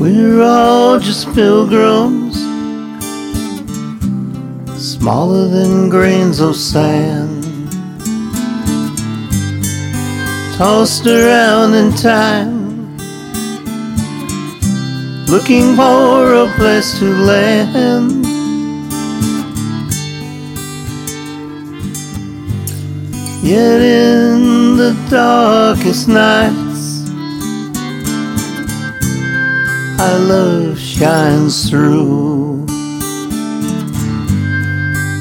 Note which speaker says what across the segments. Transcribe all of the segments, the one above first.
Speaker 1: We're all just pilgrims, smaller than grains of sand, tossed around in time, looking for a place to land. Yet in the darkest nights, our love shines through.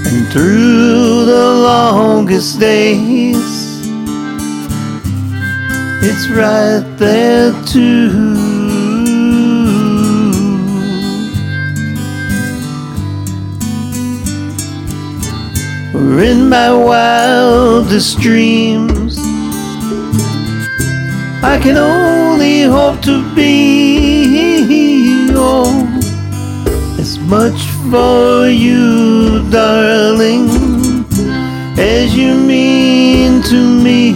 Speaker 1: And through the longest days, it's right there too. Or in my wildest dreams, I can only hope to be for you, darling, as you mean to me.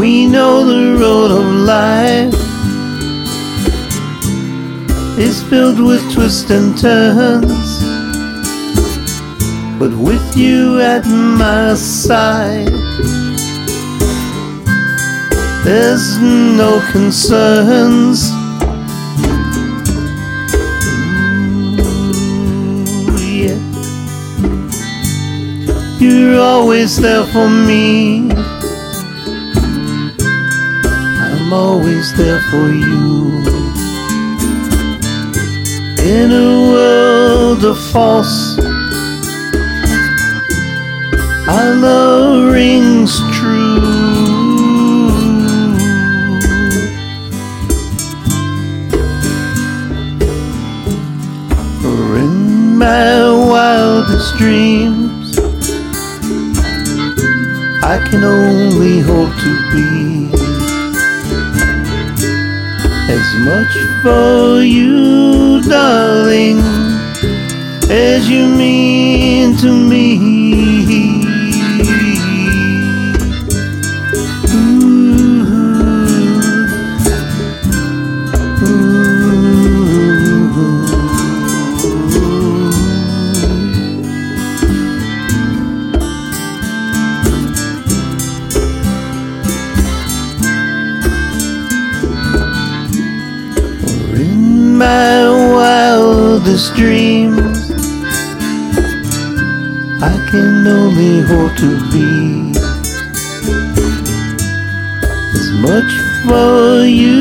Speaker 1: We know the road of life is filled with twists and turns. But with you at my side, there's no concerns. Ooh, yeah. You're always there for me. I'm always there for you. In a world of false, our love rings dreams, I can only hope to be as much for you, darling, as you mean to me. My wildest dreams, I can only hope to be as much for you, you